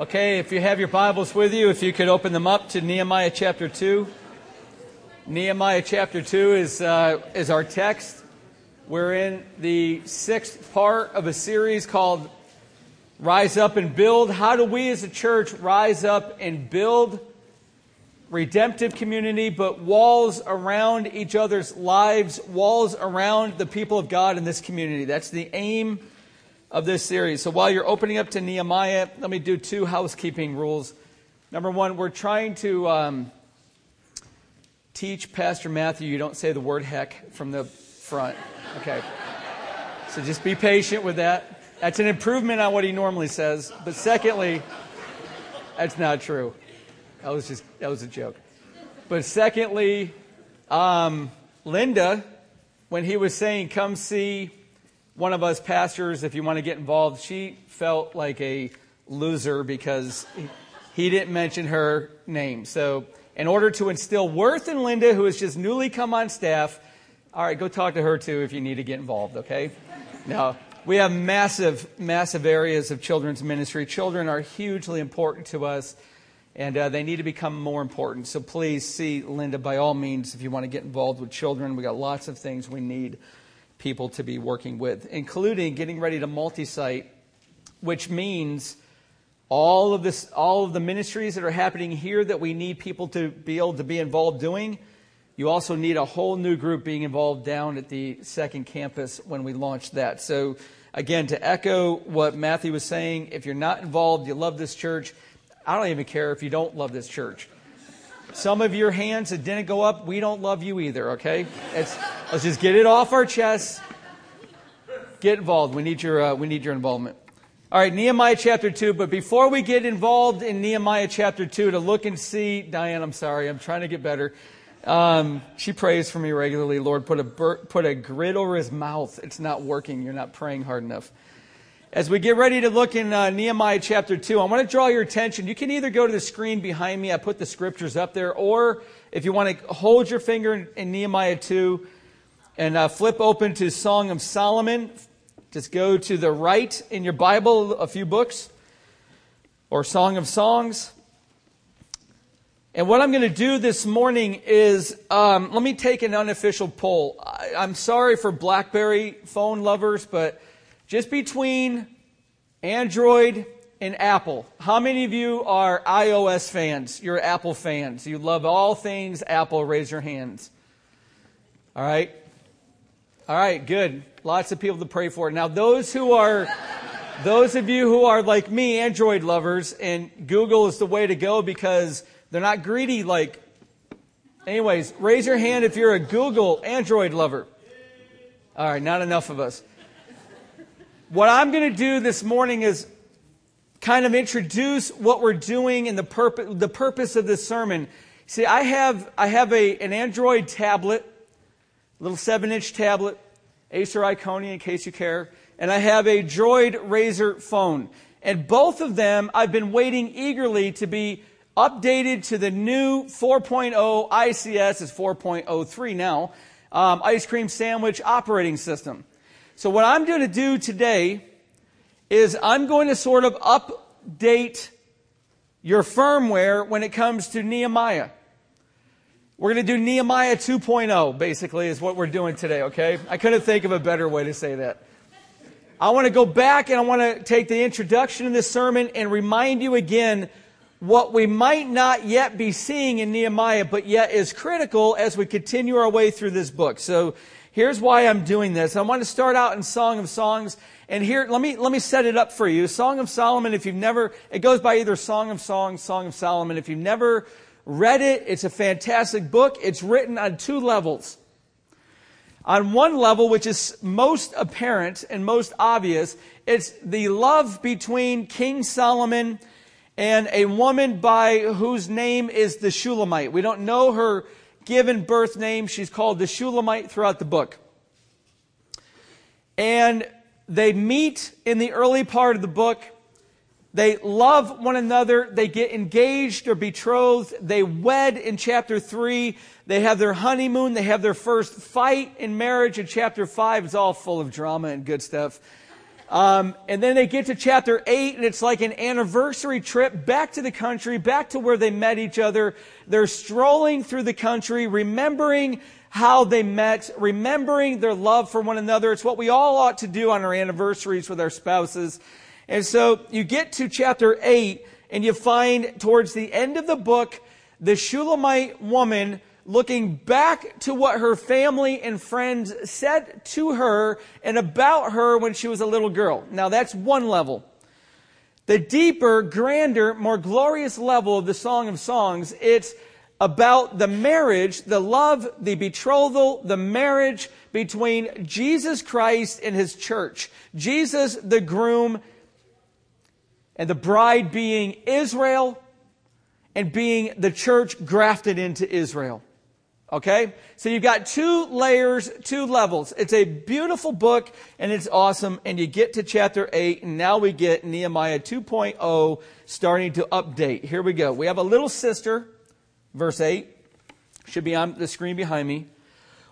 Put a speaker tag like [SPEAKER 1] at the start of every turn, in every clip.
[SPEAKER 1] Okay, if you have your Bibles with you, if you could open them up to Nehemiah chapter 2. Nehemiah chapter 2 is, uh, is our text. We're in the sixth part of a series called Rise Up and Build. How do we as a church rise up and build redemptive community, but walls around each other's lives, walls around the people of God in this community? That's the aim of this series. So while you're opening up to Nehemiah, let me do two housekeeping rules. Number one, we're trying to um, teach Pastor Matthew you don't say the word heck from the front. Okay. So just be patient with that. That's an improvement on what he normally says. But secondly, that's not true. That was just that was a joke. But secondly, um, Linda, when he was saying, "Come see one of us pastors, if you want to get involved, she felt like a loser because he didn't mention her name. So, in order to instill worth in Linda, who has just newly come on staff, all right, go talk to her too if you need to get involved, okay? Now, we have massive, massive areas of children's ministry. Children are hugely important to us, and uh, they need to become more important. So please see Linda by all means if you want to get involved with children. We got lots of things we need people to be working with, including getting ready to multi-site, which means all of this, all of the ministries that are happening here that we need people to be able to be involved doing. You also need a whole new group being involved down at the second campus when we launch that. So again, to echo what Matthew was saying, if you're not involved, you love this church. I don't even care if you don't love this church. Some of your hands that didn't go up, we don't love you either, okay? It's, let's just get it off our chests. Get involved. We need your, uh, we need your involvement. All right, Nehemiah chapter 2. But before we get involved in Nehemiah chapter 2 to look and see, Diane, I'm sorry, I'm trying to get better. Um, she prays for me regularly. Lord, put a, put a grid over his mouth. It's not working. You're not praying hard enough. As we get ready to look in uh, Nehemiah chapter 2, I want to draw your attention. You can either go to the screen behind me, I put the scriptures up there, or if you want to hold your finger in, in Nehemiah 2 and uh, flip open to Song of Solomon, just go to the right in your Bible, a few books, or Song of Songs. And what I'm going to do this morning is um, let me take an unofficial poll. I, I'm sorry for Blackberry phone lovers, but just between Android and Apple. How many of you are iOS fans? You're Apple fans. You love all things Apple. Raise your hands. All right. All right, good. Lots of people to pray for. Now, those who are, those of you who are like me, Android lovers, and Google is the way to go because they're not greedy like. Anyways, raise your hand if you're a Google Android lover. All right, not enough of us. What I'm going to do this morning is kind of introduce what we're doing and the purpose, the purpose of this sermon. See, I have, I have a, an Android tablet, little seven inch tablet, Acer Iconia in case you care, and I have a Droid Razr phone. And both of them I've been waiting eagerly to be updated to the new 4.0 ICS is 4.03 now, um, ice cream sandwich operating system. So what I'm going to do today is I'm going to sort of update your firmware when it comes to Nehemiah. We're going to do Nehemiah 2.0, basically, is what we're doing today, okay? I couldn't think of a better way to say that. I want to go back and I want to take the introduction of this sermon and remind you again what we might not yet be seeing in Nehemiah, but yet is critical as we continue our way through this book. So Here's why I'm doing this. I want to start out in Song of Songs. And here, let me, let me set it up for you. Song of Solomon, if you've never, it goes by either Song of Songs, Song of Solomon. If you've never read it, it's a fantastic book. It's written on two levels. On one level, which is most apparent and most obvious, it's the love between King Solomon and a woman by whose name is the Shulamite. We don't know her given birth name. She's called the Shulamite throughout the book. And they meet in the early part of the book. They love one another. They get engaged or betrothed. They wed in chapter 3. They have their honeymoon. They have their first fight in marriage in chapter 5. It's all full of drama and good stuff. Um, and then they get to chapter 8, and it's like an anniversary trip back to the country, back to where they met each other. They're strolling through the country, remembering how they met, remembering their love for one another. It's what we all ought to do on our anniversaries with our spouses. And so you get to chapter 8, and you find towards the end of the book, the Shulamite woman looking back to what her family and friends said to her and about her when she was a little girl. Now that's one level. The deeper, grander, more glorious level of the Song of Songs, it's about the marriage, the love, the betrothal, the marriage between Jesus Christ and his church. Jesus, the groom, and the bride being Israel and being the church grafted into Israel. Okay? So you've got two layers, two levels. It's a beautiful book and it's awesome. And you get to chapter 8 and now we get Nehemiah 2.0 starting to update. Here we go. We have a little sister, verse 8. Should be on the screen behind me.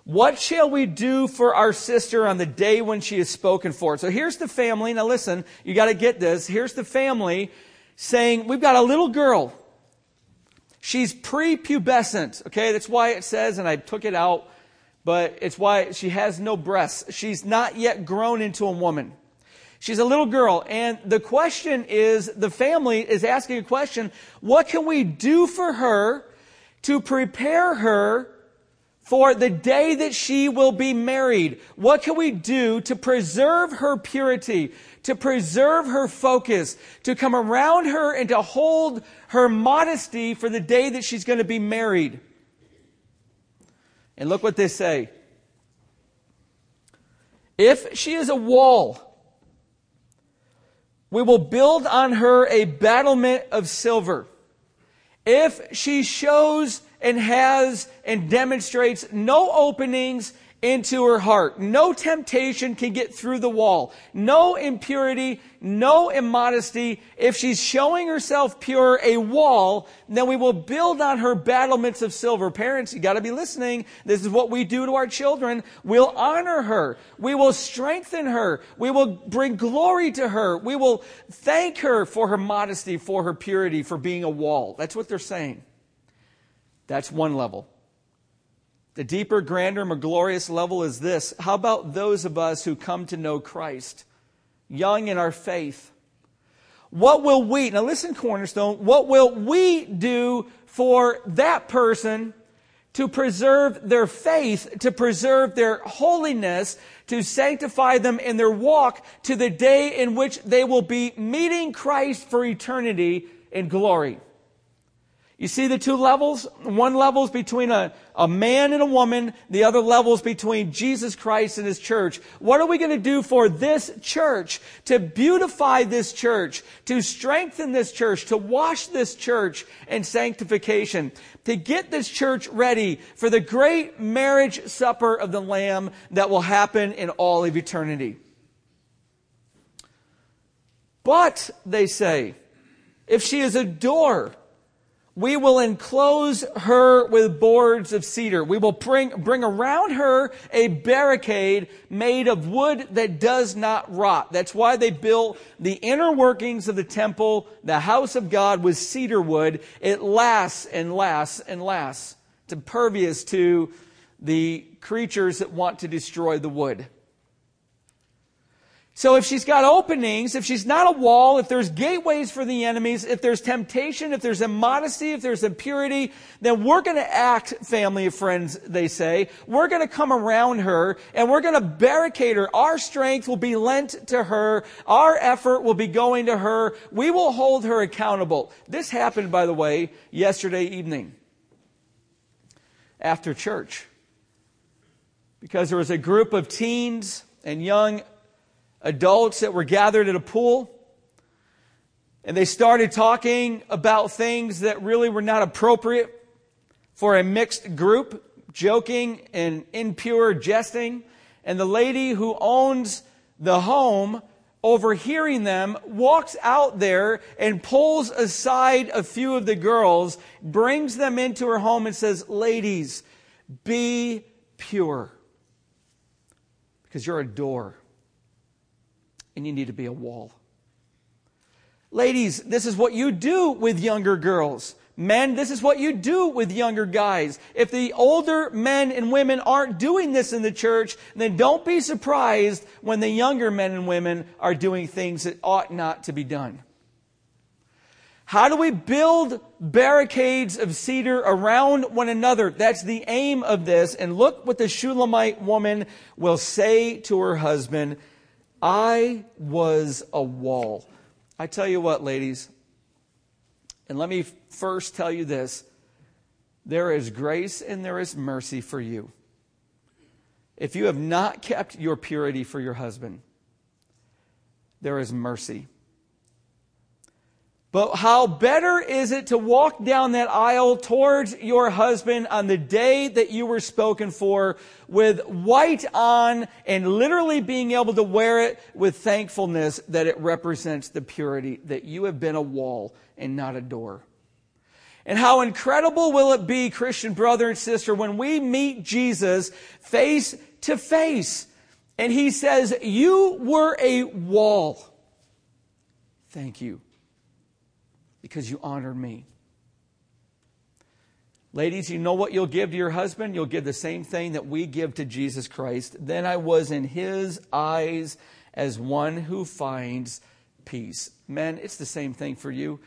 [SPEAKER 1] What shall we do for our sister on the day when she is spoken for? So here's the family. Now listen, you got to get this. Here's the family saying, we've got a little girl She's prepubescent, okay? That's why it says, and I took it out, but it's why she has no breasts. She's not yet grown into a woman. She's a little girl, and the question is the family is asking a question what can we do for her to prepare her for the day that she will be married? What can we do to preserve her purity, to preserve her focus, to come around her and to hold her modesty for the day that she's going to be married. And look what they say. If she is a wall, we will build on her a battlement of silver. If she shows and has and demonstrates no openings into her heart. No temptation can get through the wall. No impurity, no immodesty. If she's showing herself pure, a wall, then we will build on her battlements of silver. Parents, you gotta be listening. This is what we do to our children. We'll honor her. We will strengthen her. We will bring glory to her. We will thank her for her modesty, for her purity, for being a wall. That's what they're saying. That's one level. The deeper, grander, more glorious level is this. How about those of us who come to know Christ, young in our faith? What will we, now listen, Cornerstone, what will we do for that person to preserve their faith, to preserve their holiness, to sanctify them in their walk to the day in which they will be meeting Christ for eternity in glory? You see the two levels? One level is between a, a man and a woman. The other level is between Jesus Christ and His church. What are we going to do for this church? To beautify this church, to strengthen this church, to wash this church in sanctification, to get this church ready for the great marriage supper of the Lamb that will happen in all of eternity. But, they say, if she is a door, we will enclose her with boards of cedar. We will bring, bring around her a barricade made of wood that does not rot. That's why they built the inner workings of the temple, the house of God with cedar wood. It lasts and lasts and lasts. It's impervious to the creatures that want to destroy the wood. So if she's got openings, if she's not a wall, if there's gateways for the enemies, if there's temptation, if there's immodesty, if there's impurity, then we're going to act, family of friends, they say. We're going to come around her and we're going to barricade her. Our strength will be lent to her. Our effort will be going to her. We will hold her accountable. This happened, by the way, yesterday evening after church because there was a group of teens and young adults that were gathered at a pool. And they started talking about things that really were not appropriate for a mixed group, joking and impure jesting. And the lady who owns the home, overhearing them, walks out there and pulls aside a few of the girls, brings them into her home and says, Ladies, be pure. Because you're a door and you need to be a wall. Ladies, this is what you do with younger girls. Men, this is what you do with younger guys. If the older men and women aren't doing this in the church, then don't be surprised when the younger men and women are doing things that ought not to be done. How do we build barricades of cedar around one another? That's the aim of this. And look what the Shulamite woman will say to her husband I was a wall. I tell you what, ladies, and let me first tell you this there is grace and there is mercy for you. If you have not kept your purity for your husband, there is mercy. But how better is it to walk down that aisle towards your husband on the day that you were spoken for with white on and literally being able to wear it with thankfulness that it represents the purity, that you have been a wall and not a door. And how incredible will it be, Christian brother and sister, when we meet Jesus face to face and he says, You were a wall. Thank you because you honored me. Ladies, you know what you'll give to your husband? You'll give the same thing that we give to Jesus Christ. Then I was in his eyes as one who finds peace. Men, it's the same thing for you.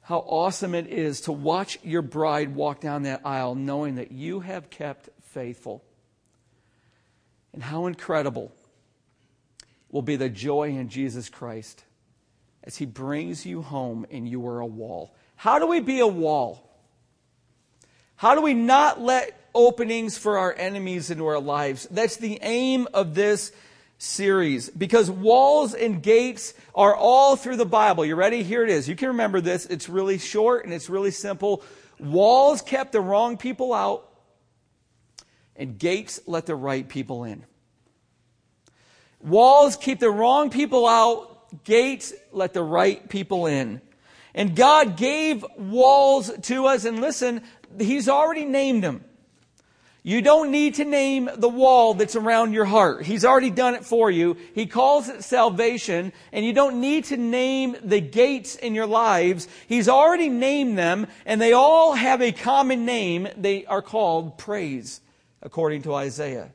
[SPEAKER 1] How awesome it is to watch your bride walk down that aisle knowing that you have kept faithful. And how incredible will be the joy in Jesus Christ he brings you home and you are a wall. How do we be a wall? How do we not let openings for our enemies into our lives? That's the aim of this series because walls and gates are all through the Bible. You ready? Here it is. You can remember this. It's really short and it's really simple. Walls kept the wrong people out, and gates let the right people in. Walls keep the wrong people out, gates let the right people in. And God gave walls to us, and listen, He's already named them. You don't need to name the wall that's around your heart. He's already done it for you. He calls it salvation, and you don't need to name the gates in your lives. He's already named them, and they all have a common name. They are called praise, according to Isaiah.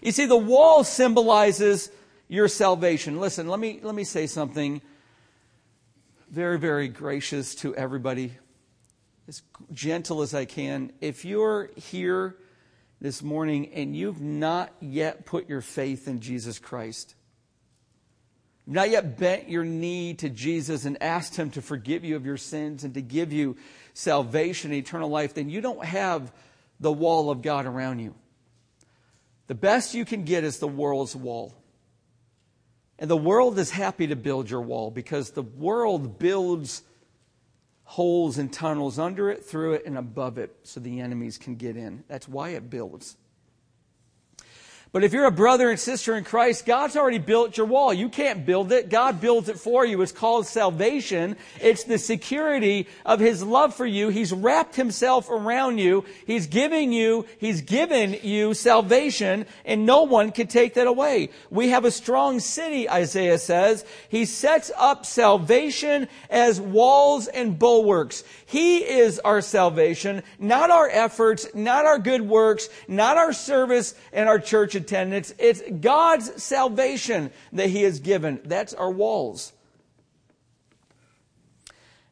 [SPEAKER 1] You see, the wall symbolizes your salvation. Listen, let me, let me say something very, very gracious to everybody, as gentle as I can. If you're here this morning and you've not yet put your faith in Jesus Christ, not yet bent your knee to Jesus and asked Him to forgive you of your sins and to give you salvation and eternal life, then you don't have the wall of God around you. The best you can get is the world's wall. And the world is happy to build your wall because the world builds holes and tunnels under it, through it, and above it so the enemies can get in. That's why it builds. But if you're a brother and sister in Christ, God's already built your wall. You can't build it. God builds it for you. It's called salvation. It's the security of His love for you. He's wrapped Himself around you. He's giving you, He's given you salvation and no one can take that away. We have a strong city, Isaiah says. He sets up salvation as walls and bulwarks. He is our salvation, not our efforts, not our good works, not our service and our church attendance. It's God's salvation that He has given. That's our walls.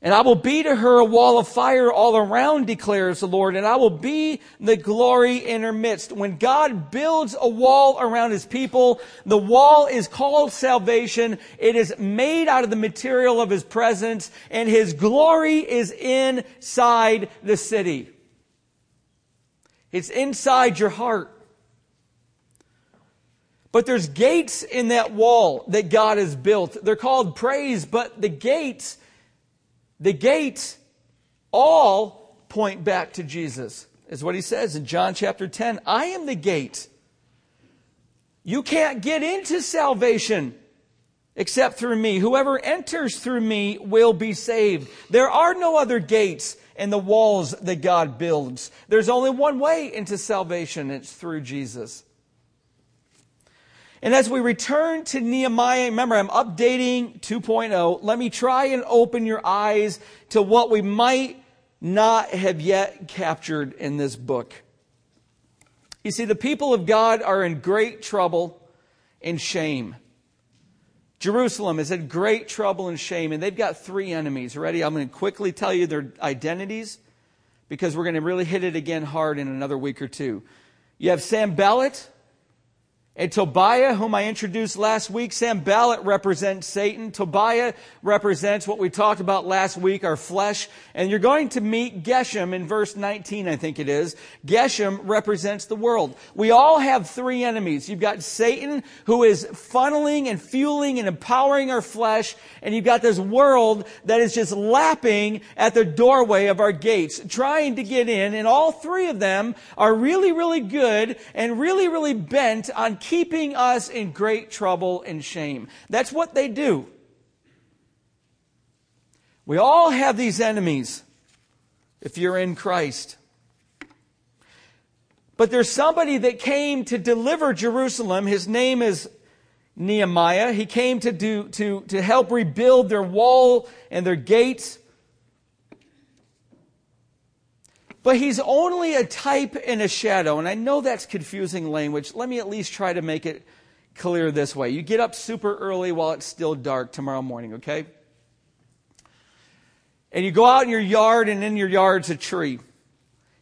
[SPEAKER 1] And I will be to her a wall of fire all around, declares the Lord, and I will be the glory in her midst. When God builds a wall around his people, the wall is called salvation. It is made out of the material of his presence, and his glory is inside the city. It's inside your heart. But there's gates in that wall that God has built. They're called praise, but the gates, the gates all point back to Jesus. Is what he says in John chapter 10. I am the gate. You can't get into salvation except through me. Whoever enters through me will be saved. There are no other gates and the walls that God builds. There's only one way into salvation. It's through Jesus. And as we return to Nehemiah, remember I'm updating 2.0. Let me try and open your eyes to what we might not have yet captured in this book. You see, the people of God are in great trouble and shame. Jerusalem is in great trouble and shame, and they've got three enemies. Ready? I'm going to quickly tell you their identities because we're going to really hit it again hard in another week or two. You have Sam Sanballat, and Tobiah, whom I introduced last week, Sanballat represents Satan. Tobiah represents what we talked about last week, our flesh. And you're going to meet Geshem in verse 19, I think it is. Geshem represents the world. We all have three enemies. You've got Satan, who is funneling and fueling and empowering our flesh. And you've got this world that is just lapping at the doorway of our gates, trying to get in. And all three of them are really, really good and really, really bent on keeping us in great trouble and shame. That's what they do. We all have these enemies if you're in Christ. But there's somebody that came to deliver Jerusalem. His name is Nehemiah. He came to do, to, to help rebuild their wall and their gates. But he's only a type and a shadow. And I know that's confusing language. Let me at least try to make it clear this way. You get up super early while it's still dark tomorrow morning, okay? And you go out in your yard, and in your yard's a tree.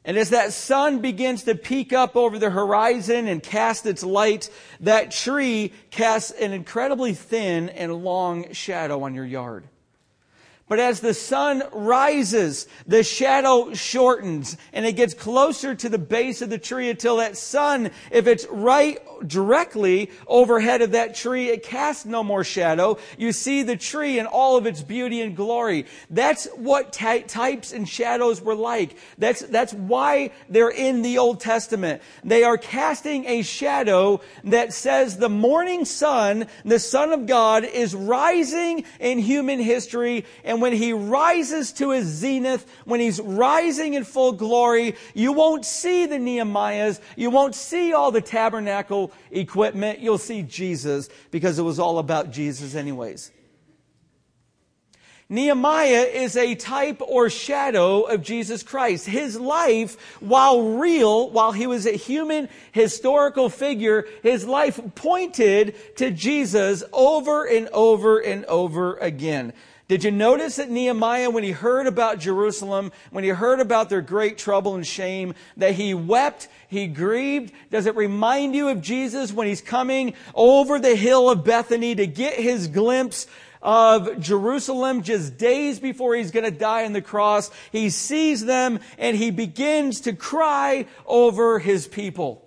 [SPEAKER 1] And as that sun begins to peek up over the horizon and cast its light, that tree casts an incredibly thin and long shadow on your yard. But as the sun rises, the shadow shortens and it gets closer to the base of the tree until that sun, if it's right directly overhead of that tree, it casts no more shadow. You see the tree in all of its beauty and glory. That's what ty- types and shadows were like. That's, that's why they're in the Old Testament. They are casting a shadow that says the morning sun, the Son of God, is rising in human history and and when he rises to his zenith, when he's rising in full glory, you won't see the Nehemiahs. You won't see all the tabernacle equipment. You'll see Jesus because it was all about Jesus anyways. Nehemiah is a type or shadow of Jesus Christ. His life, while real, while he was a human historical figure, his life pointed to Jesus over and over and over again. Did you notice that Nehemiah, when he heard about Jerusalem, when he heard about their great trouble and shame, that he wept, he grieved? Does it remind you of Jesus when he's coming over the hill of Bethany to get his glimpse of Jerusalem just days before he's going to die on the cross? He sees them and he begins to cry over his people.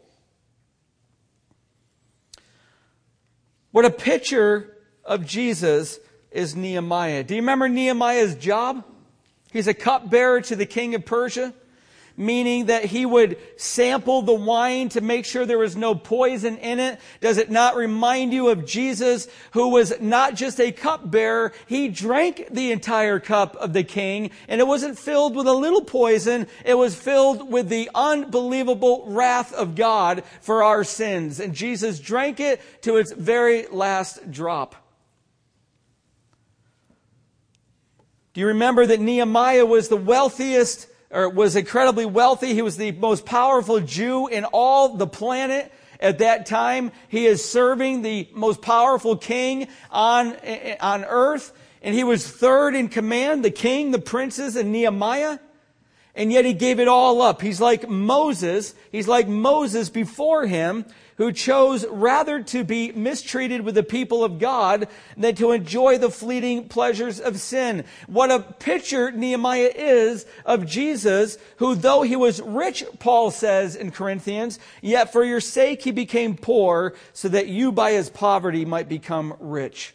[SPEAKER 1] What a picture of Jesus is Nehemiah. Do you remember Nehemiah's job? He's a cupbearer to the king of Persia, meaning that he would sample the wine to make sure there was no poison in it. Does it not remind you of Jesus, who was not just a cupbearer? He drank the entire cup of the king, and it wasn't filled with a little poison. It was filled with the unbelievable wrath of God for our sins. And Jesus drank it to its very last drop. Do you remember that Nehemiah was the wealthiest, or was incredibly wealthy? He was the most powerful Jew in all the planet at that time. He is serving the most powerful king on, on earth. And he was third in command, the king, the princes, and Nehemiah. And yet he gave it all up. He's like Moses. He's like Moses before him, who chose rather to be mistreated with the people of God than to enjoy the fleeting pleasures of sin. What a picture Nehemiah is of Jesus, who though he was rich, Paul says in Corinthians, yet for your sake he became poor so that you by his poverty might become rich.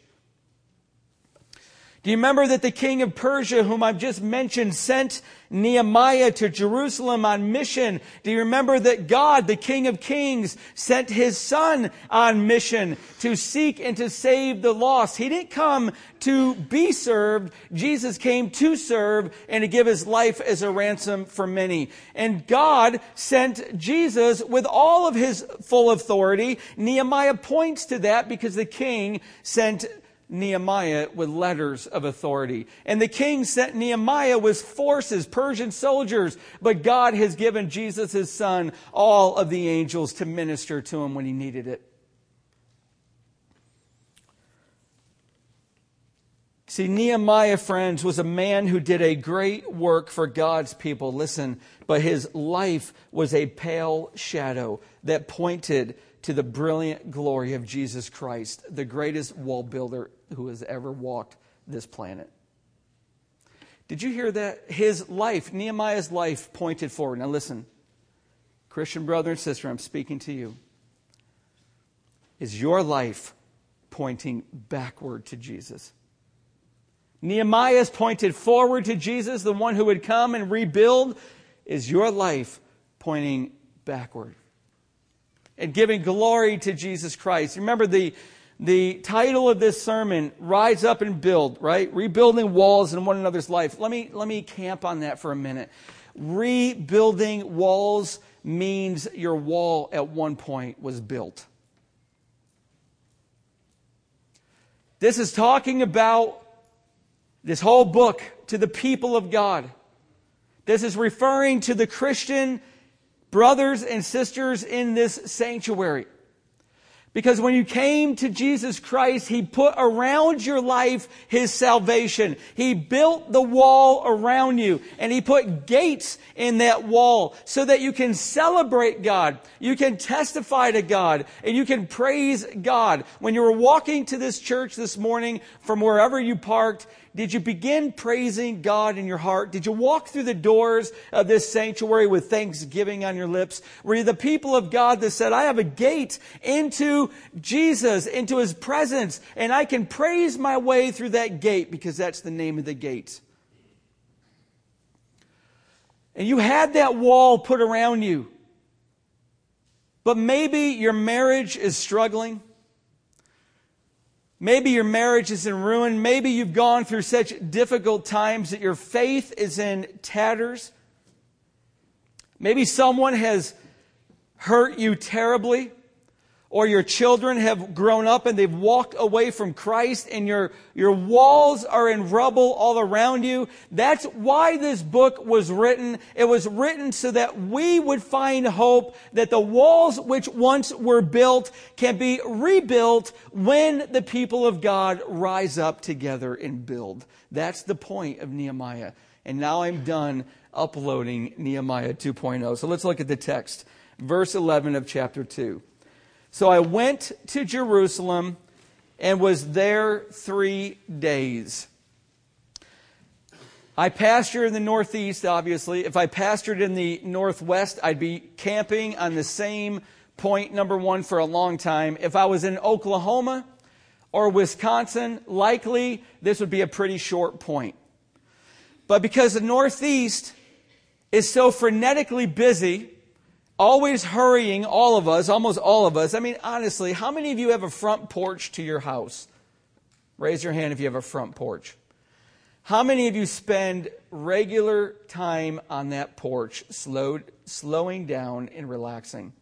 [SPEAKER 1] Do you remember that the king of Persia, whom I've just mentioned, sent Nehemiah to Jerusalem on mission? Do you remember that God, the king of kings, sent his son on mission to seek and to save the lost? He didn't come to be served. Jesus came to serve and to give his life as a ransom for many. And God sent Jesus with all of his full authority. Nehemiah points to that because the king sent Nehemiah with letters of authority. And the king sent Nehemiah with forces, Persian soldiers, but God has given Jesus, his son, all of the angels to minister to him when he needed it. See, Nehemiah, friends, was a man who did a great work for God's people. Listen, but his life was a pale shadow that pointed to the brilliant glory of Jesus Christ, the greatest wall builder who has ever walked this planet. Did you hear that? His life, Nehemiah's life, pointed forward. Now listen, Christian brother and sister, I'm speaking to you. Is your life pointing backward to Jesus? Nehemiah's pointed forward to Jesus, the one who would come and rebuild. Is your life pointing backward? and giving glory to Jesus Christ. Remember the, the title of this sermon, Rise Up and Build, right? Rebuilding walls in one another's life. Let me, let me camp on that for a minute. Rebuilding walls means your wall at one point was built. This is talking about this whole book to the people of God. This is referring to the Christian brothers and sisters in this sanctuary. Because when you came to Jesus Christ, He put around your life His salvation. He built the wall around you and He put gates in that wall so that you can celebrate God. You can testify to God and you can praise God. When you were walking to this church this morning from wherever you parked, did you begin praising God in your heart? Did you walk through the doors of this sanctuary with thanksgiving on your lips? Were you the people of God that said, I have a gate into Jesus, into His presence, and I can praise my way through that gate because that's the name of the gate? And you had that wall put around you. But maybe your marriage is struggling. Maybe your marriage is in ruin. Maybe you've gone through such difficult times that your faith is in tatters. Maybe someone has hurt you terribly or your children have grown up and they've walked away from Christ and your, your walls are in rubble all around you. That's why this book was written. It was written so that we would find hope that the walls which once were built can be rebuilt when the people of God rise up together and build. That's the point of Nehemiah. And now I'm done uploading Nehemiah 2.0. So let's look at the text. Verse 11 of chapter 2. So I went to Jerusalem and was there three days. I pastored in the Northeast, obviously. If I pastored in the Northwest, I'd be camping on the same point, number one, for a long time. If I was in Oklahoma or Wisconsin, likely this would be a pretty short point. But because the Northeast is so frenetically busy, always hurrying, all of us, almost all of us. I mean, honestly, how many of you have a front porch to your house? Raise your hand if you have a front porch. How many of you spend regular time on that porch, slowed, slowing down and relaxing?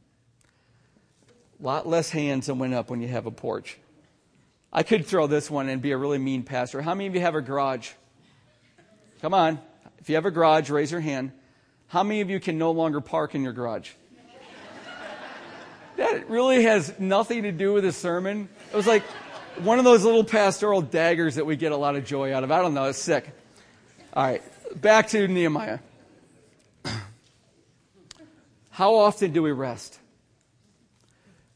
[SPEAKER 1] A lot less hands than went up when you have a porch. I could throw this one and be a really mean pastor. How many of you have a garage? Come on. If you have a garage, raise your hand. How many of you can no longer park in your garage? That really has nothing to do with the sermon. It was like one of those little pastoral daggers that we get a lot of joy out of. I don't know, it's sick. All right, back to Nehemiah. How often do we rest?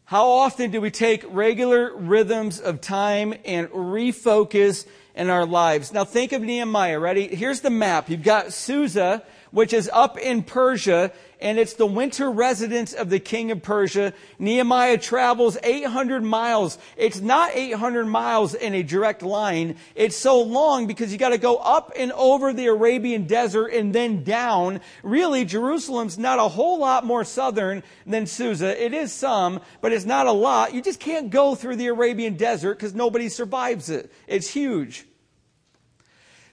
[SPEAKER 1] How often do we take regular rhythms of time and refocus in our lives. Now think of Nehemiah, ready? Here's the map. You've got Susa, which is up in Persia, and it's the winter residence of the king of Persia. Nehemiah travels 800 miles. It's not 800 miles in a direct line. It's so long because you got to go up and over the Arabian desert and then down. Really, Jerusalem's not a whole lot more southern than Susa. It is some, but it's not a lot. You just can't go through the Arabian desert because nobody survives it. It's huge.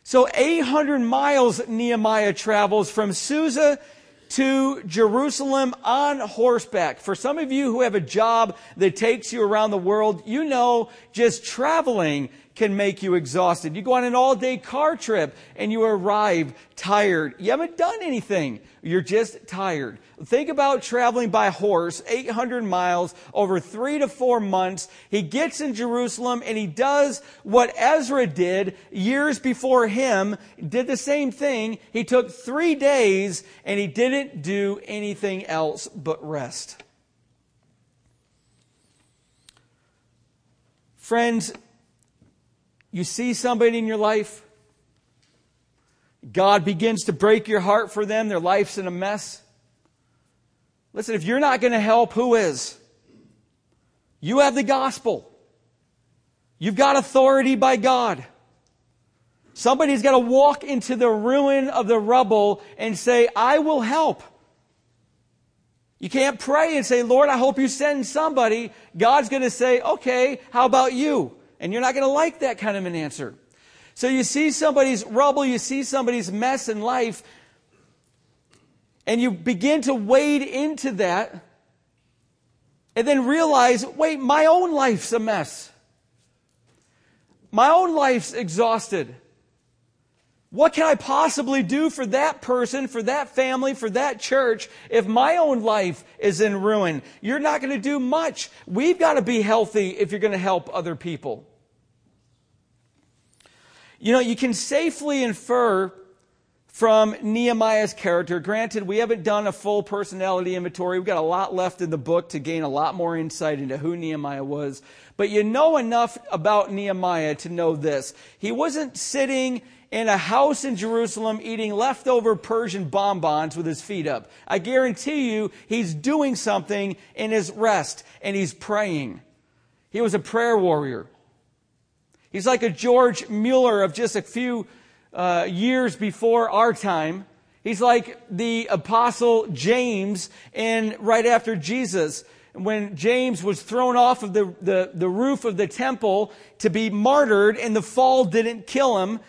[SPEAKER 1] So 800 miles Nehemiah travels from Susa to Jerusalem on horseback. For some of you who have a job that takes you around the world, you know just traveling can make you exhausted. You go on an all day car trip and you arrive tired. You haven't done anything. You're just tired. Think about traveling by horse 800 miles over three to four months. He gets in Jerusalem and he does what Ezra did years before him, did the same thing. He took three days and he didn't do anything else but rest. Friends, you see somebody in your life, God begins to break your heart for them, their life's in a mess. Listen, if you're not going to help, who is? You have the gospel. You've got authority by God. Somebody's got to walk into the ruin of the rubble and say, I will help. You can't pray and say, Lord, I hope you send somebody. God's going to say, okay, how about you? And you're not going to like that kind of an answer. So you see somebody's rubble, you see somebody's mess in life, and you begin to wade into that, and then realize, wait, my own life's a mess. My own life's exhausted. What can I possibly do for that person, for that family, for that church if my own life is in ruin? You're not going to do much. We've got to be healthy if you're going to help other people. You know, you can safely infer from Nehemiah's character. Granted, we haven't done a full personality inventory. We've got a lot left in the book to gain a lot more insight into who Nehemiah was. But you know enough about Nehemiah to know this. He wasn't sitting in a house in Jerusalem eating leftover Persian bonbons with his feet up. I guarantee you he's doing something in his rest and he's praying. He was a prayer warrior. He's like a George Mueller of just a few uh, years before our time. He's like the apostle James and right after Jesus. When James was thrown off of the, the, the roof of the temple to be martyred and the fall didn't kill him,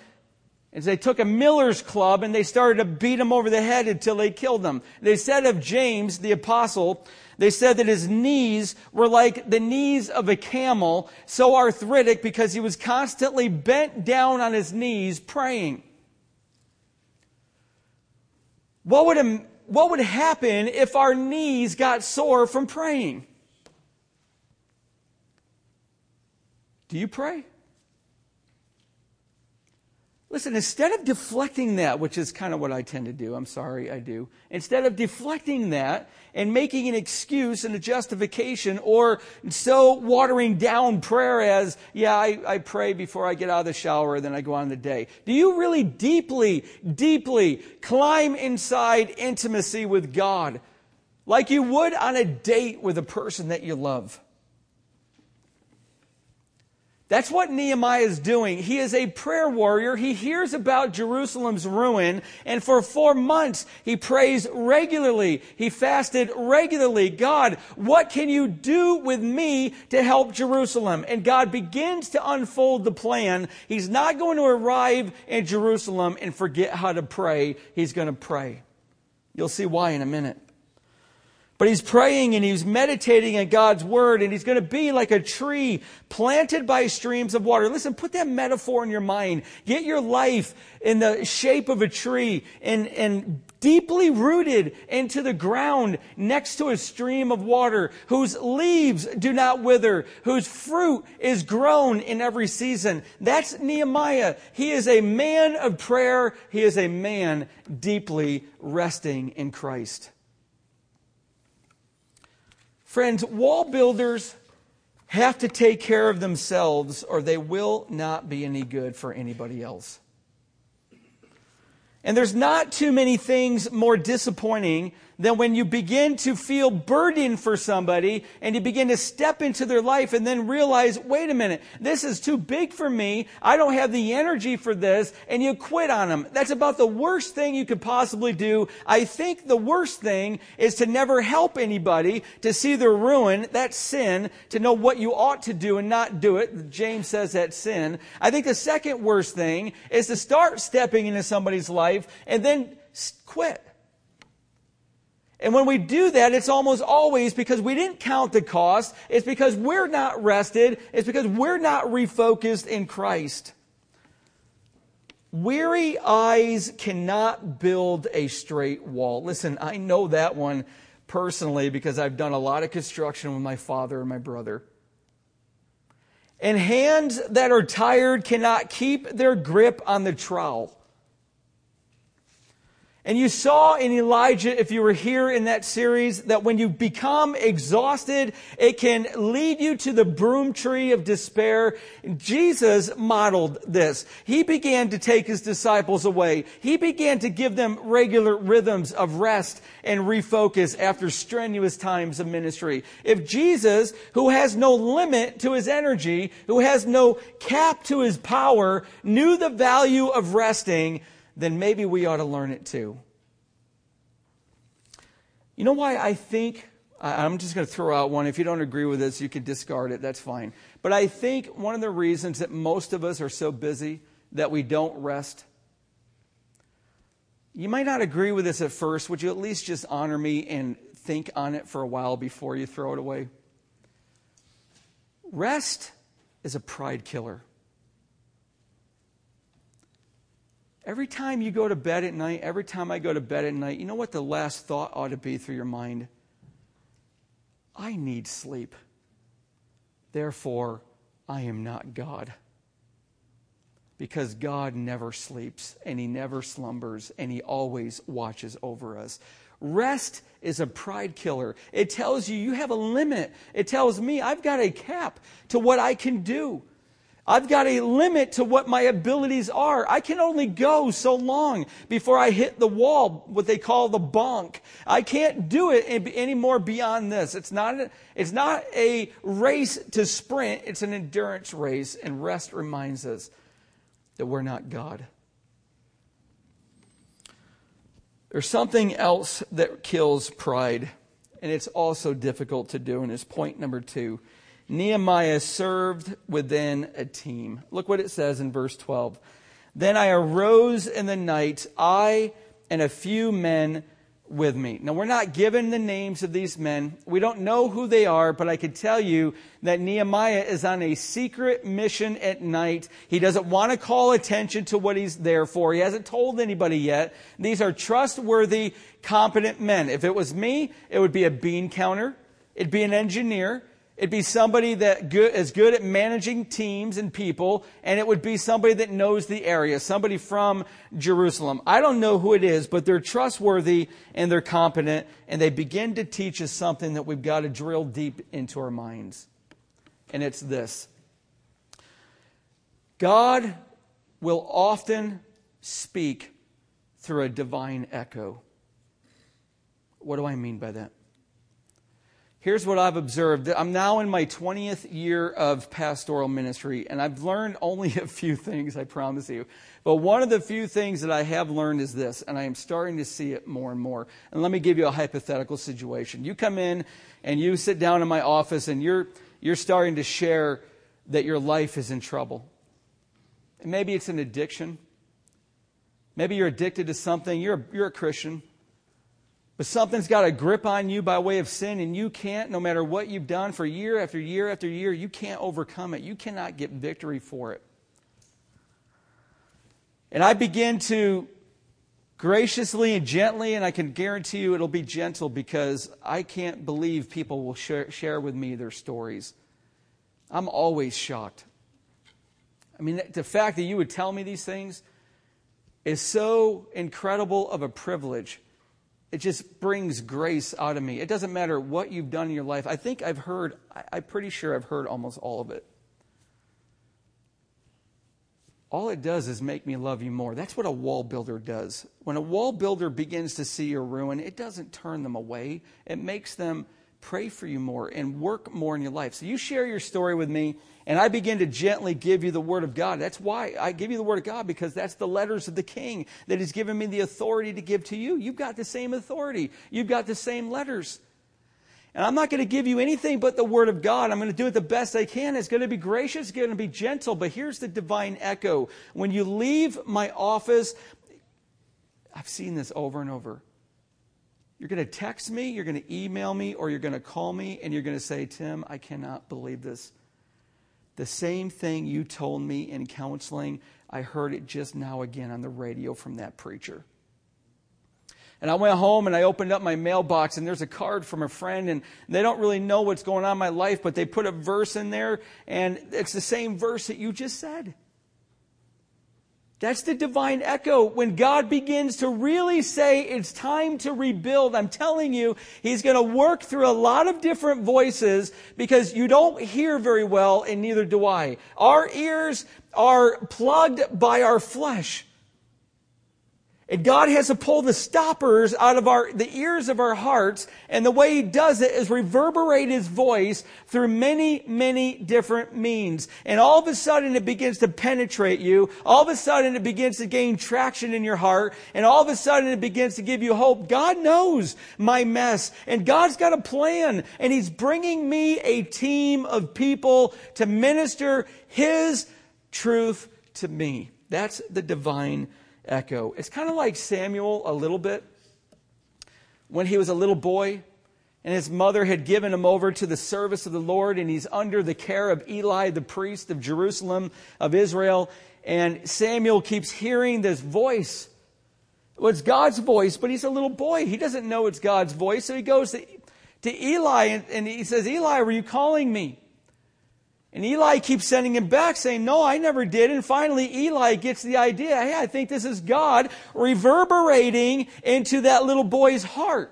[SPEAKER 1] and they took a miller's club and they started to beat him over the head until they killed him. They said of James, the apostle, they said that his knees were like the knees of a camel, so arthritic because he was constantly bent down on his knees praying. What would, what would happen if our knees got sore from praying? Do you pray? Listen, instead of deflecting that, which is kind of what I tend to do, I'm sorry, I do. Instead of deflecting that and making an excuse and a justification or so watering down prayer as, yeah, I, I pray before I get out of the shower, then I go on the day. Do you really deeply, deeply climb inside intimacy with God like you would on a date with a person that you love? That's what Nehemiah is doing. He is a prayer warrior. He hears about Jerusalem's ruin, and for four months he prays regularly. He fasted regularly. God, what can you do with me to help Jerusalem? And God begins to unfold the plan. He's not going to arrive in Jerusalem and forget how to pray. He's going to pray. You'll see why in a minute. But he's praying and he's meditating on God's word and he's going to be like a tree planted by streams of water. Listen, put that metaphor in your mind. Get your life in the shape of a tree and, and deeply rooted into the ground next to a stream of water whose leaves do not wither, whose fruit is grown in every season. That's Nehemiah. He is a man of prayer. He is a man deeply resting in Christ. Friends, wall builders have to take care of themselves or they will not be any good for anybody else. And there's not too many things more disappointing than when you begin to feel burdened for somebody and you begin to step into their life and then realize, wait a minute, this is too big for me. I don't have the energy for this. And you quit on them. That's about the worst thing you could possibly do. I think the worst thing is to never help anybody, to see their ruin. That's sin. To know what you ought to do and not do it. James says that's sin. I think the second worst thing is to start stepping into somebody's life and then quit. And when we do that, it's almost always because we didn't count the cost. It's because we're not rested. It's because we're not refocused in Christ. Weary eyes cannot build a straight wall. Listen, I know that one personally because I've done a lot of construction with my father and my brother. And hands that are tired cannot keep their grip on the trowel. And you saw in Elijah, if you were here in that series, that when you become exhausted, it can lead you to the broom tree of despair. Jesus modeled this. He began to take his disciples away. He began to give them regular rhythms of rest and refocus after strenuous times of ministry. If Jesus, who has no limit to his energy, who has no cap to his power, knew the value of resting, then maybe we ought to learn it too. You know why I think, I'm just going to throw out one. If you don't agree with this, you can discard it. That's fine. But I think one of the reasons that most of us are so busy that we don't rest. You might not agree with this at first. Would you at least just honor me and think on it for a while before you throw it away? Rest is a pride killer. Every time you go to bed at night, every time I go to bed at night, you know what the last thought ought to be through your mind? I need sleep. Therefore, I am not God. Because God never sleeps and He never slumbers and He always watches over us. Rest is a pride killer. It tells you you have a limit. It tells me I've got a cap to what I can do. I've got a limit to what my abilities are. I can only go so long before I hit the wall, what they call the bonk. I can't do it any more beyond this. It's not, it's not a race to sprint, it's an endurance race, and rest reminds us that we're not God. There's something else that kills pride, and it's also difficult to do, and it's point number two. Nehemiah served within a team. Look what it says in verse 12. Then I arose in the night, I and a few men with me. Now, we're not given the names of these men. We don't know who they are, but I can tell you that Nehemiah is on a secret mission at night. He doesn't want to call attention to what he's there for. He hasn't told anybody yet. These are trustworthy, competent men. If it was me, it would be a bean counter. It'd be an engineer. It'd be somebody that good, is good at managing teams and people, and it would be somebody that knows the area, somebody from Jerusalem. I don't know who it is, but they're trustworthy and they're competent, and they begin to teach us something that we've got to drill deep into our minds. And it's this God will often speak through a divine echo. What do I mean by that? Here's what I've observed. I'm now in my 20th year of pastoral ministry, and I've learned only a few things, I promise you. But one of the few things that I have learned is this, and I am starting to see it more and more. And let me give you a hypothetical situation. You come in and you sit down in my office, and you're, you're starting to share that your life is in trouble. And maybe it's an addiction. Maybe you're addicted to something. You're, you're a Christian. But something's got a grip on you by way of sin, and you can't, no matter what you've done for year after year after year, you can't overcome it. You cannot get victory for it. And I begin to graciously and gently, and I can guarantee you it'll be gentle because I can't believe people will share, share with me their stories. I'm always shocked. I mean, the fact that you would tell me these things is so incredible of a privilege it just brings grace out of me. It doesn't matter what you've done in your life. I think I've heard, I'm pretty sure I've heard almost all of it. All it does is make me love you more. That's what a wall builder does. When a wall builder begins to see your ruin, it doesn't turn them away, it makes them pray for you more and work more in your life. So you share your story with me, and I begin to gently give you the Word of God. That's why I give you the Word of God, because that's the letters of the King that has given me the authority to give to you. You've got the same authority, you've got the same letters. And I'm not going to give you anything but the Word of God. I'm going to do it the best I can. It's going to be gracious, it's going to be gentle. But here's the divine echo. When you leave my office, I've seen this over and over. You're going to text me, you're going to email me, or you're going to call me, and you're going to say, Tim, I cannot believe this. The same thing you told me in counseling, I heard it just now again on the radio from that preacher. And I went home and I opened up my mailbox, and there's a card from a friend, and they don't really know what's going on in my life, but they put a verse in there, and it's the same verse that you just said. That's the divine echo. When God begins to really say it's time to rebuild, I'm telling you, He's going to work through a lot of different voices because you don't hear very well, and neither do I. Our ears are plugged by our flesh. And God has to pull the stoppers out of our, the ears of our hearts. And the way He does it is reverberate His voice through many, many different means. And all of a sudden it begins to penetrate you. All of a sudden it begins to gain traction in your heart. And all of a sudden it begins to give you hope. God knows my mess. And God's got a plan. And He's bringing me a team of people to minister His truth to me. That's the divine echo. It's kind of like Samuel a little bit. When he was a little boy, and his mother had given him over to the service of the Lord, and he's under the care of Eli, the priest of Jerusalem, of Israel. And Samuel keeps hearing this voice. Well, it's God's voice, but he's a little boy. He doesn't know it's God's voice. So he goes to, to Eli and, and he says, Eli, were you calling me? And Eli keeps sending him back saying, No, I never did. And finally, Eli gets the idea hey, I think this is God reverberating into that little boy's heart.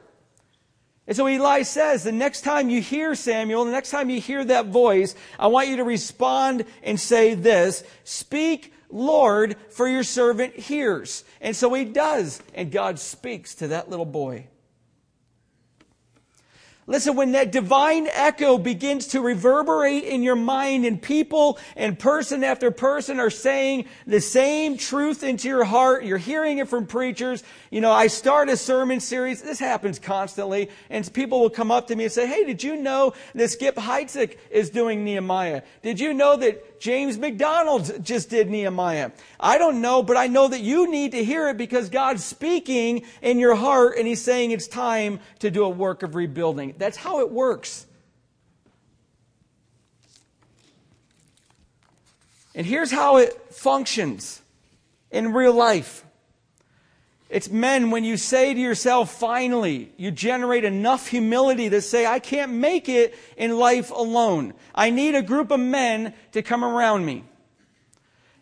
[SPEAKER 1] And so Eli says, The next time you hear Samuel, the next time you hear that voice, I want you to respond and say this Speak, Lord, for your servant hears. And so he does. And God speaks to that little boy. Listen, when that divine echo begins to reverberate in your mind and people and person after person are saying the same truth into your heart, you're hearing it from preachers. You know, I start a sermon series. This happens constantly. And people will come up to me and say, Hey, did you know that Skip Heitzig is doing Nehemiah? Did you know that James MacDonald just did Nehemiah. I don't know, but I know that you need to hear it because God's speaking in your heart and He's saying it's time to do a work of rebuilding. That's how it works. And here's how it functions in real life. It's men, when you say to yourself, finally, you generate enough humility to say, I can't make it in life alone. I need a group of men to come around me.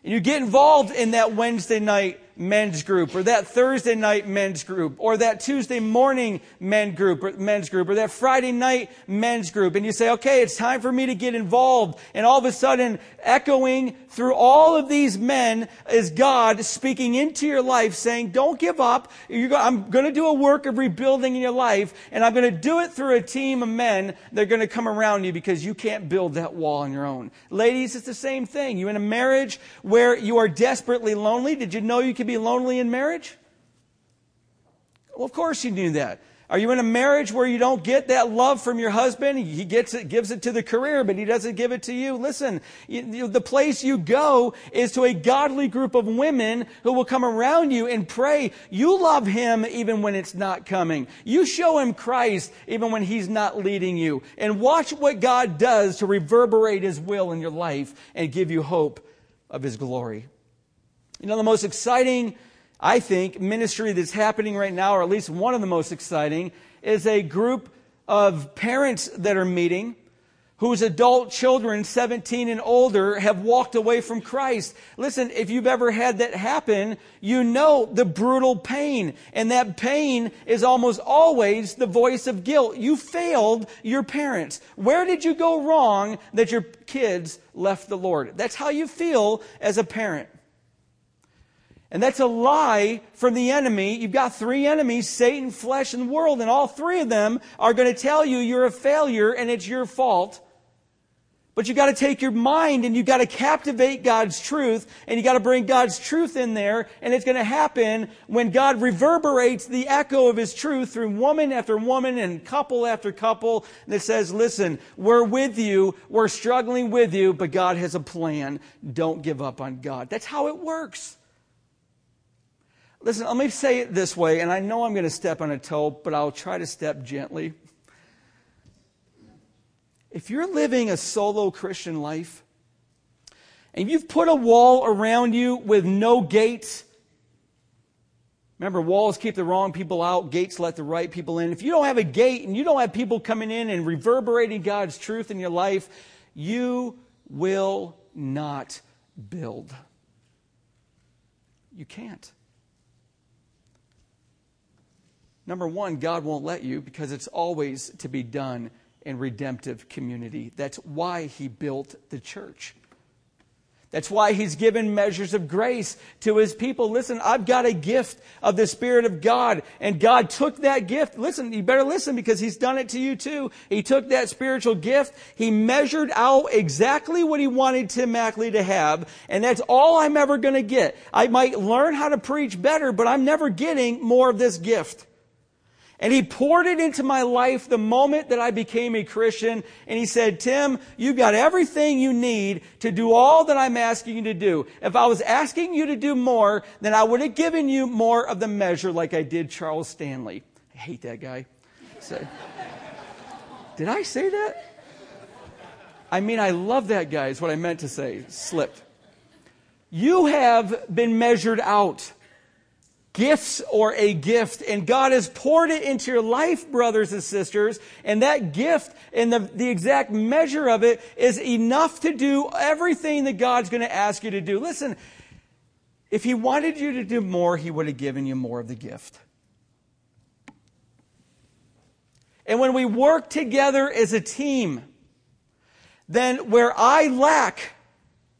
[SPEAKER 1] And you get involved in that Wednesday night men's group or that Thursday night men's group or that Tuesday morning men group or men's group or that Friday night men's group and you say, okay, it's time for me to get involved. And all of a sudden, echoing through all of these men is God speaking into your life saying, don't give up. Go- I'm going to do a work of rebuilding in your life and I'm going to do it through a team of men that are going to come around you because you can't build that wall on your own. Ladies, it's the same thing. You in a marriage where you are desperately lonely. Did you know you could be lonely in marriage? Well, of course you knew that. Are you in a marriage where you don't get that love from your husband? He gets it, gives it to the career, but he doesn't give it to you. Listen, you, the place you go is to a godly group of women who will come around you and pray. You love him even when it's not coming. You show him Christ even when he's not leading you. And watch what God does to reverberate his will in your life and give you hope of his glory. You know, the most exciting, I think, ministry that's happening right now, or at least one of the most exciting, is a group of parents that are meeting whose adult children, 17 and older, have walked away from Christ. Listen, if you've ever had that happen, you know the brutal pain. And that pain is almost always the voice of guilt. You failed your parents. Where did you go wrong that your kids left the Lord? That's how you feel as a parent. And that's a lie from the enemy. You've got three enemies Satan, flesh, and the world, and all three of them are going to tell you you're a failure and it's your fault. But you've got to take your mind and you've got to captivate God's truth and you've got to bring God's truth in there. And it's going to happen when God reverberates the echo of his truth through woman after woman and couple after couple that says, listen, we're with you. We're struggling with you, but God has a plan. Don't give up on God. That's how it works. Listen, let me say it this way, and I know I'm going to step on a toe, but I'll try to step gently. If you're living a solo Christian life, and you've put a wall around you with no gates, remember, walls keep the wrong people out, gates let the right people in. If you don't have a gate and you don't have people coming in and reverberating God's truth in your life, you will not build. You can't. Number one, God won't let you because it's always to be done in redemptive community. That's why He built the church. That's why he's given measures of grace to his people. Listen, I've got a gift of the Spirit of God, and God took that gift. Listen, you better listen because he's done it to you too. He took that spiritual gift, he measured out exactly what he wanted Tim Mackley to have, and that's all I'm ever going to get. I might learn how to preach better, but I'm never getting more of this gift. And he poured it into my life the moment that I became a Christian. And he said, Tim, you've got everything you need to do all that I'm asking you to do. If I was asking you to do more, then I would have given you more of the measure like I did Charles Stanley. I hate that guy. So, did I say that? I mean, I love that guy, is what I meant to say. Slipped. You have been measured out gifts or a gift, and God has poured it into your life, brothers and sisters, and that gift and the, the exact measure of it is enough to do everything that God's going to ask you to do. Listen, if He wanted you to do more, He would have given you more of the gift. And when we work together as a team, then where I lack,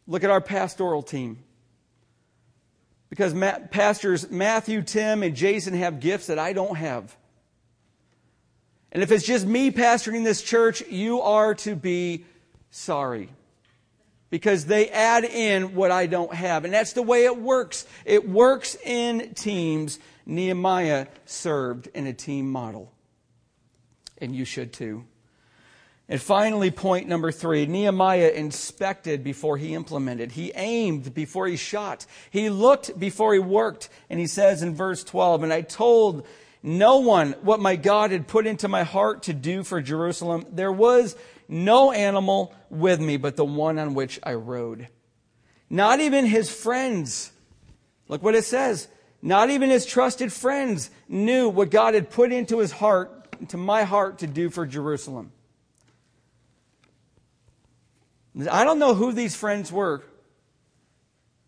[SPEAKER 1] look at our pastoral team because pastors Matthew, Tim, and Jason have gifts that I don't have. And if it's just me pastoring this church, you are to be sorry. Because they add in what I don't have. And that's the way it works. It works in teams. Nehemiah served in a team model. And you should too. And finally, point number three Nehemiah inspected before he implemented. He aimed before he shot. He looked before he worked. And he says in verse 12, And I told no one what my God had put into my heart to do for Jerusalem. There was no animal with me but the one on which I rode. Not even his friends. Look what it says. Not even his trusted friends knew what God had put into his heart, into my heart to do for Jerusalem. I don't know who these friends were,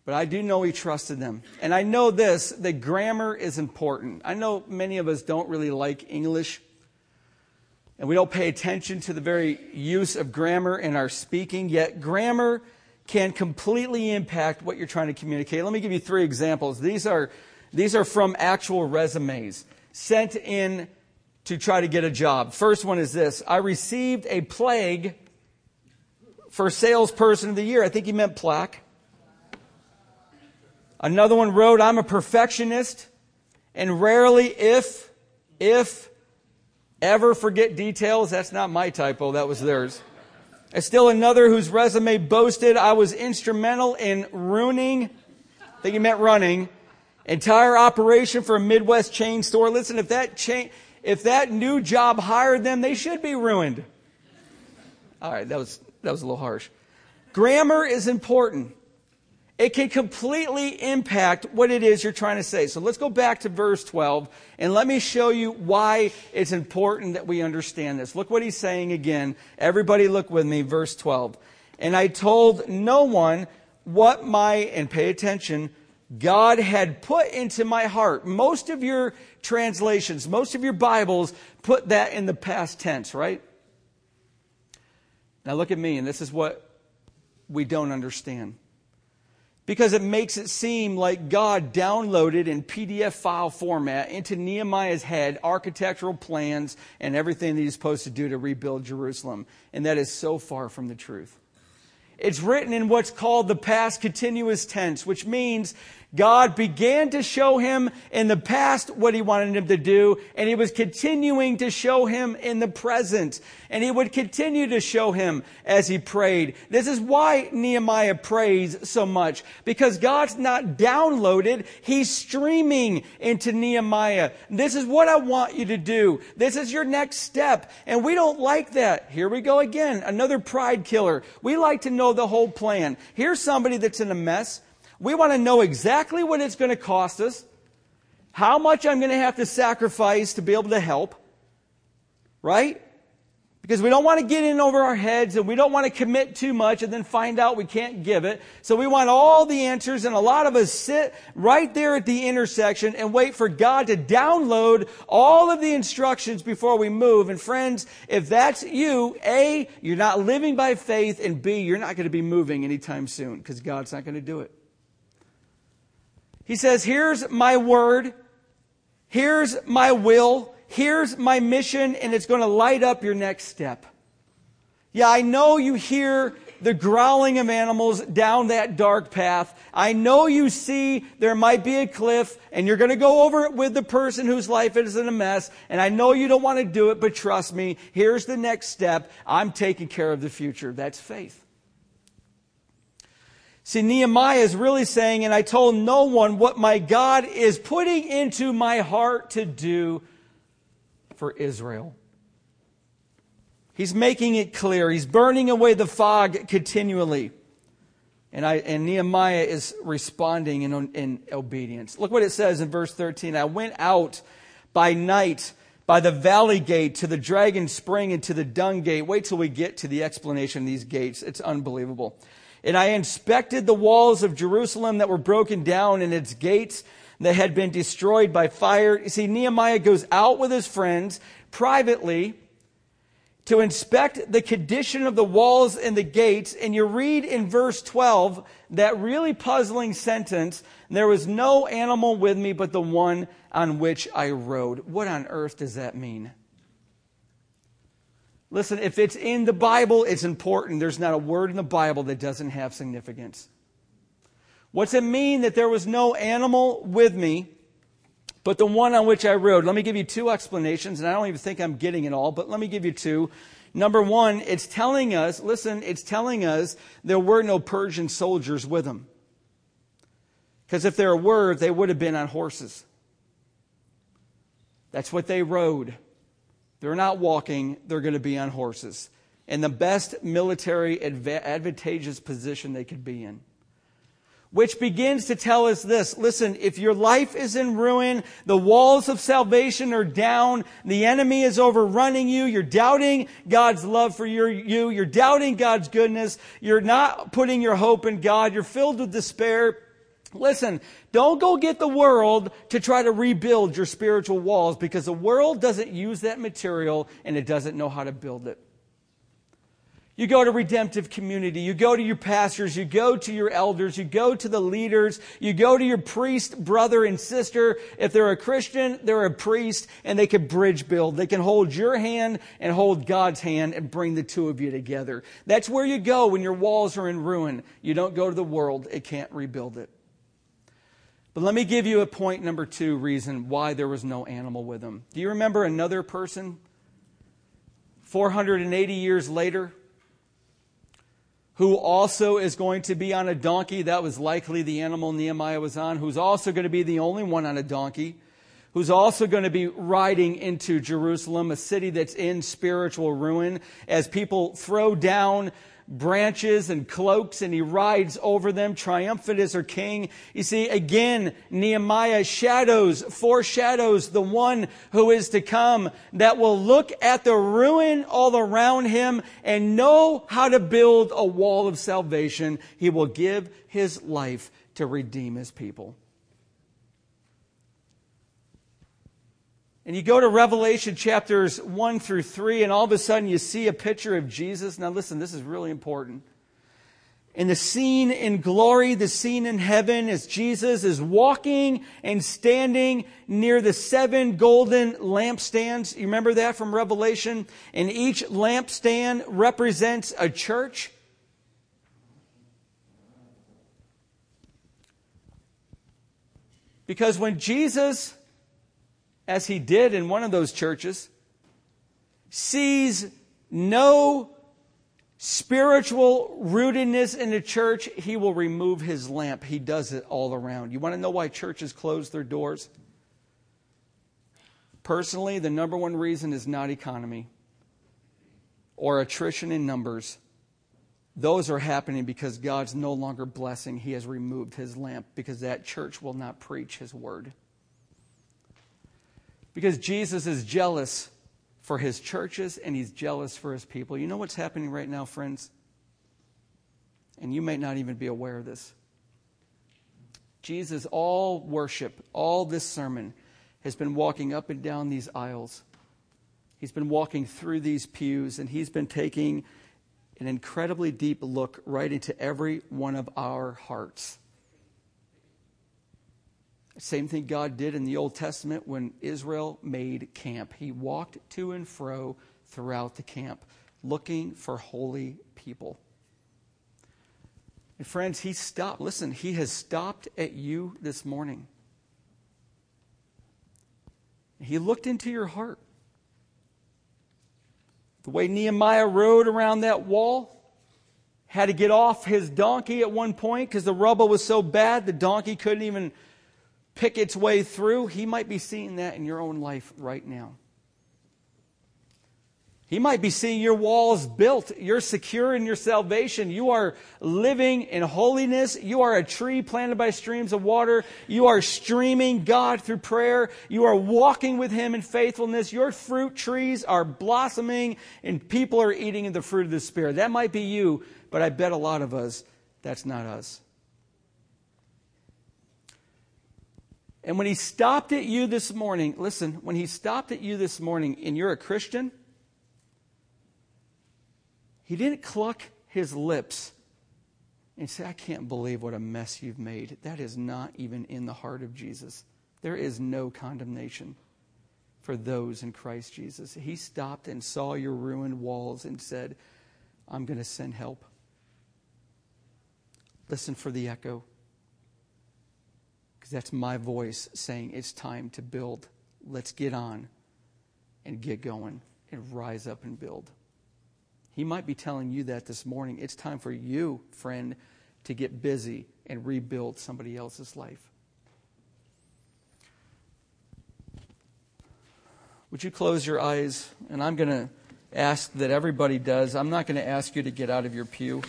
[SPEAKER 1] but I do know he trusted them. And I know this that grammar is important. I know many of us don't really like English, and we don't pay attention to the very use of grammar in our speaking, yet, grammar can completely impact what you're trying to communicate. Let me give you three examples. These are, these are from actual resumes sent in to try to get a job. First one is this I received a plague for salesperson of the year. I think he meant plaque. Another one wrote, I'm a perfectionist and rarely, if, if, ever forget details. That's not my typo, that was theirs. And still another whose resume boasted, I was instrumental in ruining, I think he meant running, entire operation for a Midwest chain store. Listen, if that chain, if that new job hired them, they should be ruined. All right, that was that was a little harsh. Grammar is important. it can completely impact what it is you're trying to say. So let's go back to verse 12 and let me show you why it's important that we understand this. Look what he's saying again. Everybody look with me, verse 12. And I told no one what my, and pay attention, God had put into my heart. Most of your translations, most of your Bibles put that in the past tense, right? Now look at me, and this is what we don't understand because it makes it seem like God downloaded in PDF file format into Nehemiah's head architectural plans and everything that he's supposed to do to rebuild Jerusalem. And that is so far from the truth. It's written in what's called the past continuous tense, which means God began to show him in the past what he wanted him to do, and he was continuing to show him in the present. And he would continue to show him as he prayed. This is why Nehemiah prays so much, because God's not downloaded, he's streaming into Nehemiah. This is what I want you to do. This is your next step. And we don't like that. Here we go again, another pride killer. We like to know the whole plan. Here's somebody that's in a mess. We want to know exactly what it's going to cost us, how much I'm going to have to sacrifice to be able to help, right? Because we don't want to get in over our heads and we don't want to commit too much and then find out we can't give it. So we want all the answers and a lot of us sit right there at the intersection and wait for God to download all of the instructions before we move. And friends, if that's you, A, you're not living by faith and B, you're not going to be moving anytime soon because God's not going to do it. He says, Here's my word, here's my will, here's my mission, and it's going to light up your next step. Yeah, I know you hear the growling of animals down that dark path. I know you see there might be a cliff and you're going to go over it with the person whose life is in a mess. And I know you don't want to do it, but trust me, here's the next step. I'm taking care of the future. That's faith. See, Nehemiah is really saying, and I told no one what my God is putting into my heart to do for Israel. He's making it clear. He's burning away the fog continually. And, I, and Nehemiah is responding in, in obedience. Look what it says in verse 13. I went out by night by the valley gate to the dragon spring and to the dung gate. Wait till we get to the explanation of these gates. It's unbelievable. And I inspected the walls of Jerusalem that were broken down and its gates that had been destroyed by fire. You see, Nehemiah goes out with his friends privately to inspect the condition of the walls and the gates. And you read in verse 12 that really puzzling sentence there was no animal with me but the one on which I rode. What on earth does that mean? Listen, if it's in the Bible, it's important. There's not a word in the Bible that doesn't have significance. What's it mean that there was no animal with me, but the one on which I rode? Let me give you two explanations, and I don't even think I'm getting it all, but let me give you two. Number one, it's telling us, listen, it's telling us there were no Persian soldiers with them. Because if there were, they would have been on horses. That's what they rode. They're not walking, they're going to be on horses. In the best military advantageous position they could be in. Which begins to tell us this. Listen, if your life is in ruin, the walls of salvation are down, the enemy is overrunning you, you're doubting God's love for your, you, you're doubting God's goodness, you're not putting your hope in God, you're filled with despair, Listen, don't go get the world to try to rebuild your spiritual walls because the world doesn't use that material and it doesn't know how to build it. You go to redemptive community, you go to your pastors, you go to your elders, you go to the leaders, you go to your priest, brother and sister. If they're a Christian, they're a priest and they can bridge build. They can hold your hand and hold God's hand and bring the two of you together. That's where you go when your walls are in ruin. You don't go to the world. It can't rebuild it. But let me give you a point number two reason why there was no animal with him. Do you remember another person 480 years later who also is going to be on a donkey? That was likely the animal Nehemiah was on, who's also going to be the only one on a donkey, who's also going to be riding into Jerusalem, a city that's in spiritual ruin, as people throw down branches and cloaks and he rides over them triumphant as their king. You see, again, Nehemiah shadows, foreshadows the one who is to come that will look at the ruin all around him and know how to build a wall of salvation. He will give his life to redeem his people. And you go to Revelation chapters 1 through 3, and all of a sudden you see a picture of Jesus. Now, listen, this is really important. And the scene in glory, the scene in heaven, as Jesus is walking and standing near the seven golden lampstands. You remember that from Revelation? And each lampstand represents a church. Because when Jesus as he did in one of those churches, sees no spiritual rootedness in the church, he will remove his lamp. He does it all around. You want to know why churches close their doors? Personally, the number one reason is not economy or attrition in numbers. Those are happening because God's no longer blessing. He has removed his lamp because that church will not preach his word. Because Jesus is jealous for his churches and he's jealous for his people. You know what's happening right now, friends? And you may not even be aware of this. Jesus, all worship, all this sermon, has been walking up and down these aisles. He's been walking through these pews and he's been taking an incredibly deep look right into every one of our hearts. Same thing God did in the Old Testament when Israel made camp. He walked to and fro throughout the camp looking for holy people. And friends, he stopped. Listen, he has stopped at you this morning. He looked into your heart. The way Nehemiah rode around that wall, had to get off his donkey at one point because the rubble was so bad the donkey couldn't even pick its way through, he might be seeing that in your own life right now. He might be seeing your walls built. You're secure in your salvation. You are living in holiness. You are a tree planted by streams of water. You are streaming God through prayer. You are walking with Him in faithfulness. Your fruit trees are blossoming and people are eating of the fruit of the Spirit. That might be you, but I bet a lot of us, that's not us. And when he stopped at you this morning, listen, when he stopped at you this morning and you're a Christian, he didn't cluck his lips and say, I can't believe what a mess you've made. That is not even in the heart of Jesus. There is no condemnation for those in Christ Jesus. He stopped and saw your ruined walls and said, I'm going to send help. Listen for the echo because that's my voice saying it's time to build. Let's get on and get going and rise up and build. He might be telling you that this morning. It's time for you, friend, to get busy and rebuild somebody else's life. Would you close your eyes? And I'm going to ask that everybody does. I'm not going to ask you to get out of your pew.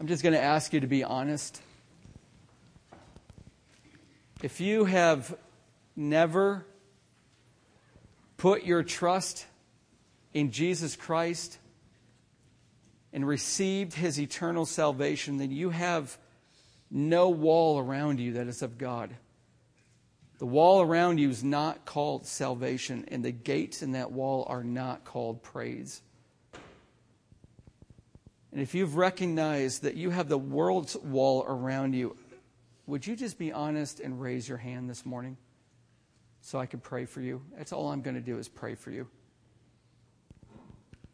[SPEAKER 1] I'm just going to ask you to be honest. If you have never put your trust in Jesus Christ and received his eternal salvation, then you have no wall around you that is of God. The wall around you is not called salvation, and the gates in that wall are not called praise. And if you've recognized that you have the world's wall around you, would you just be honest and raise your hand this morning so I can pray for you? That's all I'm going to do is pray for you.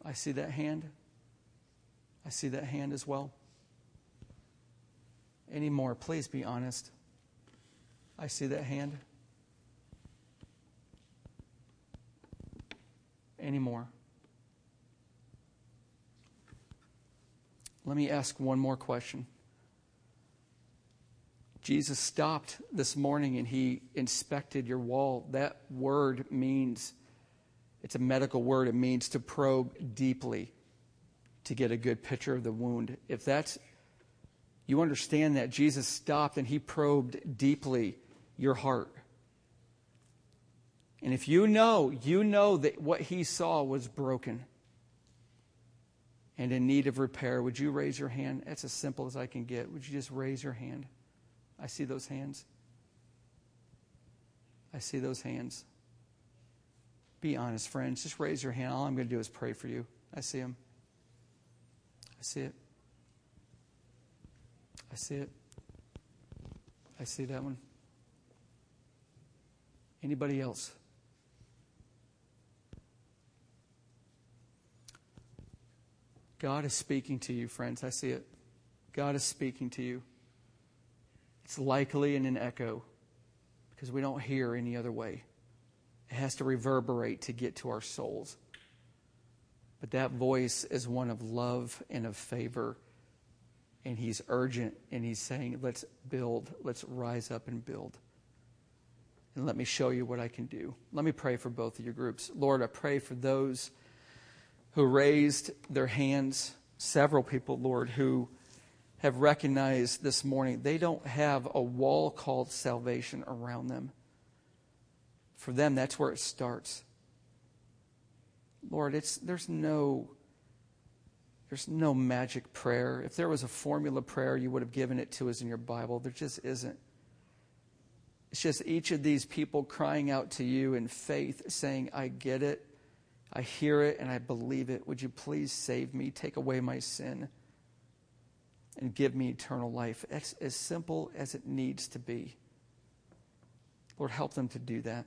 [SPEAKER 1] I see that hand. I see that hand as well. Any more? Please be honest. I see that hand. Any more? Let me ask one more question. Jesus stopped this morning and he inspected your wall. That word means, it's a medical word, it means to probe deeply to get a good picture of the wound. If that's, you understand that Jesus stopped and he probed deeply your heart. And if you know, you know that what he saw was broken and in need of repair, would you raise your hand? That's as simple as I can get. Would you just raise your hand? I see those hands. I see those hands. Be honest, friends. Just raise your hand. All I'm going to do is pray for you. I see them. I see it. I see it. I see that one. Anybody else? God is speaking to you, friends. I see it. God is speaking to you. It's likely in an echo because we don't hear any other way. It has to reverberate to get to our souls. But that voice is one of love and of favor. And he's urgent and he's saying, let's build, let's rise up and build. And let me show you what I can do. Let me pray for both of your groups. Lord, I pray for those who raised their hands, several people, Lord, who have recognized this morning they don't have a wall called salvation around them. For them, that's where it starts. Lord, it's, there's no there's no magic prayer. If there was a formula prayer, you would have given it to us in your Bible. There just isn't. It's just each of these people crying out to you in faith, saying, I get it, I hear it, and I believe it. Would you please save me, take away my sin? and give me eternal life. It's as simple as it needs to be. Lord, help them to do that.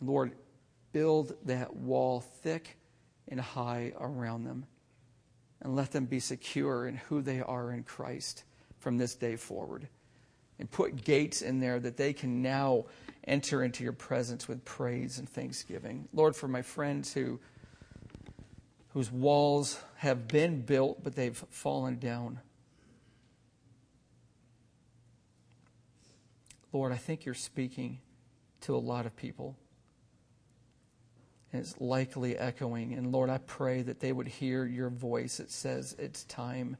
[SPEAKER 1] And Lord, build that wall thick and high around them. And let them be secure in who they are in Christ from this day forward. And put gates in there that they can now enter into your presence with praise and thanksgiving. Lord, for my friends who whose walls have been built, but they've fallen down. Lord, I think you're speaking to a lot of people. And it's likely echoing. And Lord, I pray that they would hear your voice that says it's time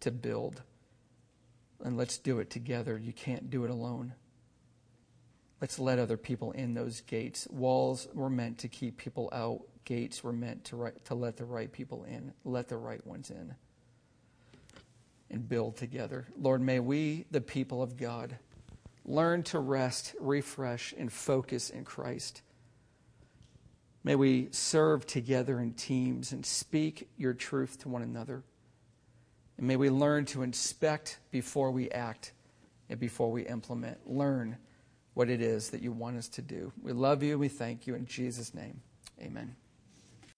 [SPEAKER 1] to build. And let's do it together. You can't do it alone. Let's let other people in those gates. Walls were meant to keep people out gates were meant to, right, to let the right people in, let the right ones in, and build together. Lord, may we, the people of God, learn to rest, refresh, and focus in Christ. May we serve together in teams and speak your truth to one another. And may we learn to inspect before we act and before we implement. Learn what it is that you want us to do. We love you. We thank you. In Jesus' name, amen.